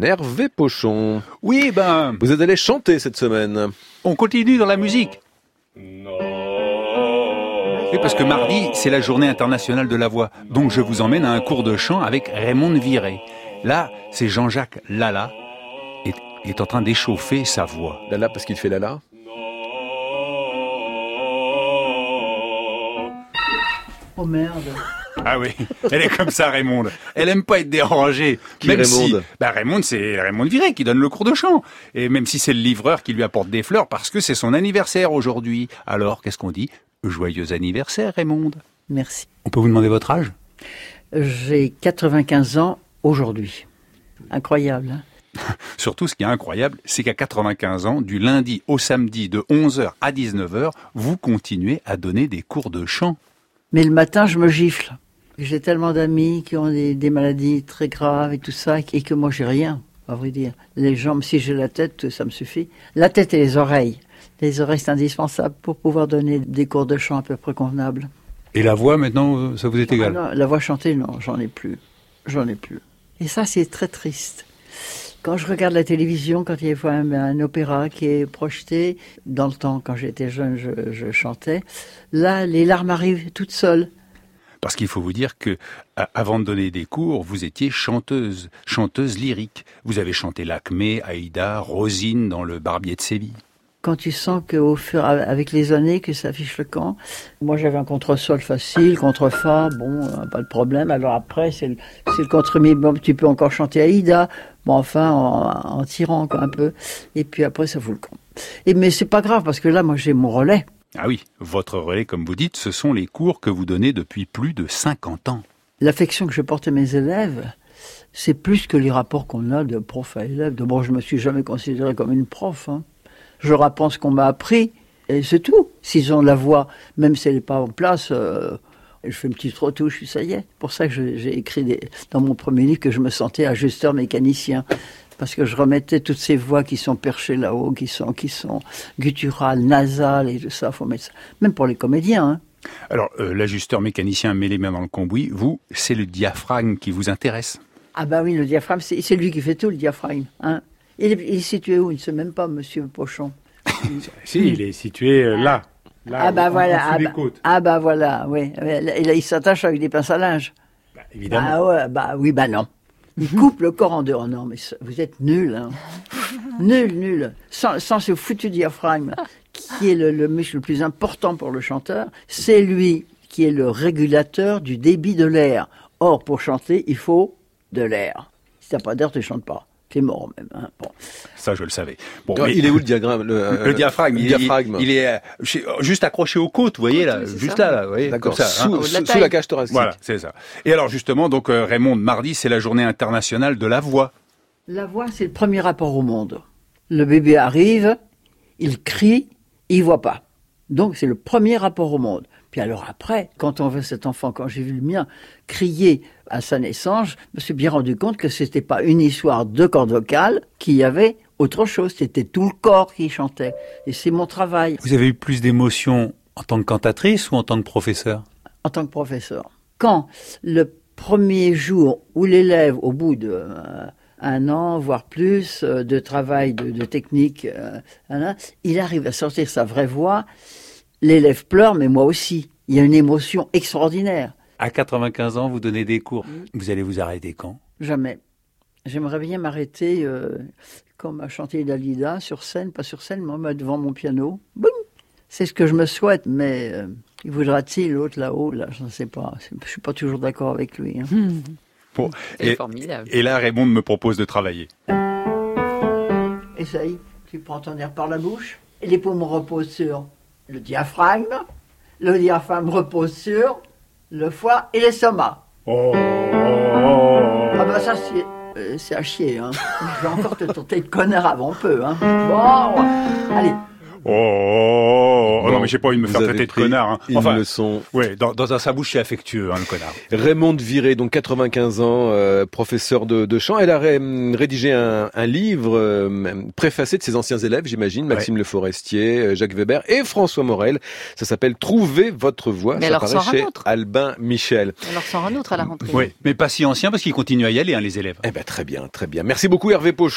Hervé Pochon. Oui, ben, Vous êtes allé chanter cette semaine. on continue dans la musique. Oui, parce que mardi, c'est la journée internationale de la voix. Donc je vous emmène à un cours de chant avec Raymond Viré. Là, c'est Jean-Jacques Lala. Et il est en train d'échauffer sa voix. Lala parce qu'il fait Lala. Oh merde. Ah oui, elle est comme ça, Raymond. Elle aime pas être dérangée. Qui même Raymonde? Si, bah Raymond, c'est Raymond Viré qui donne le cours de chant. Et même si c'est le livreur qui lui apporte des fleurs parce que c'est son anniversaire aujourd'hui. Alors, qu'est-ce qu'on dit? Joyeux anniversaire, Raymond. Merci. On peut vous demander votre âge? J'ai 95 ans aujourd'hui. Incroyable. hein? Surtout, ce qui est incroyable, c'est qu'à 95 ans, du lundi au samedi de 11h à 19h, vous continuez à donner des cours de chant. Mais le matin, je me gifle. J'ai tellement d'amis qui ont des, des maladies très graves et tout ça, et que moi, j'ai rien, à vrai dire. Les jambes, si j'ai la tête, ça me suffit. La tête et les oreilles. Les oreilles, c'est indispensable pour pouvoir donner des cours de chant à peu près convenables. Et la voix, maintenant, ça vous est Ah non, la voix chantée, non, j'en ai plus. J'en ai plus. Et ça, c'est très triste. Quand je regarde la télévision, quand il y a un, un opéra qui est projeté, dans le temps, quand j'étais jeune, je, je chantais, là, les larmes arrivent toutes seules. Parce qu'il faut vous dire que, avant de donner des cours, vous étiez chanteuse, chanteuse lyrique. Vous avez chanté Lacmé, Aïda, Rosine dans le Barbier de Séville. Quand tu sens qu'au fur avec les années que ça le camp, moi j'avais un contre-sol facile, contre-fa, bon, euh, pas de problème. Alors après, c'est le, le contre-mi, bon, tu peux encore chanter Aïda, bon, enfin, en, tirant un peu. Et puis après, ça fout le camp. Et, mais c'est pas grave, parce que là, moi j'ai mon relais. Ah oui, votre relais, comme vous dites, ce sont les cours que vous donnez depuis plus de 50 ans. L'affection que je porte à mes élèves, c'est plus que les rapports qu'on a de prof à élève. D'abord, je me suis jamais considéré comme une prof. Hein. Je rapprends ce qu'on m'a appris, et c'est tout. S'ils ont la voix, même si elle n'est pas en place, euh, je fais une petite retouche, ça y est. pour ça que j'ai écrit dans mon premier livre que je me sentais ajusteur mécanicien. Parce que je remettais toutes ces voix qui sont perchées là-haut, qui sont, qui sont gutturales, nasales et tout ça. Faut mettre ça. Même pour les comédiens. Hein. Alors, euh, l'ajusteur mécanicien met les mains dans le cambouis. Vous, c'est le diaphragme qui vous intéresse. Ah bah oui, le diaphragme, c'est c'est lui qui fait tout, le diaphragme. Hein. Il, est, il est situé où? Il ne sait même pas, monsieur Pochon. Si, il est situé euh, là. là ah bah en- voilà, ah des bah, côtes. ah bah voilà, oui. Et là, il s'attache avec des pinces à linge. Bah, évidemment. Ah ouais, bah oui, bah non. Il coupe le corps en deux. Oh non, mais vous êtes nul, hein. nul, nul. Sans, sans ce foutu diaphragme, qui est le, le muscle le plus important pour le chanteur, c'est lui qui est le régulateur du débit de l'air. Or, pour chanter, il faut de l'air. Si t'as pas d'air, tu chantes pas. T'es mort même. Hein. Bon. Ça, je le savais. Bon, Non, mais- Il est où le diagramme Le, euh, le diaphragme, le il, diaphragme. il- il est euh, chez- juste accroché aux côtes, vous voyez là, oui, juste ça. là, là, vous voyez, D'accord, comme ça. hein. sous, la sous la cage thoracique. Voilà, c'est ça. Et alors justement, donc euh, Raymond, mardi, c'est la journée internationale de la voix. La voix, c'est le premier rapport au monde. Le bébé arrive, il crie, il voit pas. Donc c'est le premier rapport au monde. Puis alors après, quand on voit cet enfant, quand j'ai vu le mien crier à sa naissance, je me suis bien rendu compte que c'était pas une histoire de cordes vocales, qu'il y avait autre chose. C'était tout le corps qui chantait. Et c'est mon travail Vous avez eu plus d'émotions en tant que cantatrice ou en tant que professeur? En tant que professeur. Quand le premier jour où l'élève, au bout de euh, un an, voire plus, euh, de travail, de, de technique, euh, voilà, il arrive à sortir sa vraie voix, l'élève pleure, mais moi aussi. Il y a une émotion extraordinaire. À 95 ans, vous donnez des cours. Vous allez vous arrêter quand? Jamais. J'aimerais bien m'arrêter euh, comme à chanter Dalida sur scène, pas sur scène, mais devant mon piano. Boum C'est ce que je me souhaite, mais euh, il voudra-t-il l'autre là-haut? Là, je ne sais pas. Je suis pas toujours d'accord avec lui. hein. Bon, C'est et, formidable. et là, Raymond me propose de travailler. Essaye. Tu prends ton air par la bouche. Et les paumes reposent sur le diaphragme. Le diaphragme repose sur le foie et l'estomac. Oh, oh, Ah bah ça c'est euh, c'est à chier. Hein. Je vais encore te tenter de connard avant peu. Hein. Bon, allez. Oh, oh, oh, Bon, non, mais j'ai pas envie de me faire traiter de connard. Hein. Une Enfin, leçon. Ouais, dans, dans un sa bouche, c'est affectueux, hein, le connard. Raymond Viré, donc 95 ans, euh, professeur de, de chant. Elle a ré- rédigé un, un livre euh, préfacé de ses anciens élèves, j'imagine, Maxime Le Forestier, euh, Jacques Weber et François Morel. Ça s'appelle Trouvez votre voix. Mais Ça alors, paraît sort un chez autre. Albin Michel. Alors sort un autre à la rentrée. Oui, mais pas si ancien parce qu'ils continuent à y aller, hein, les élèves. Eh ben très bien, très bien. Merci beaucoup Hervé Pochon.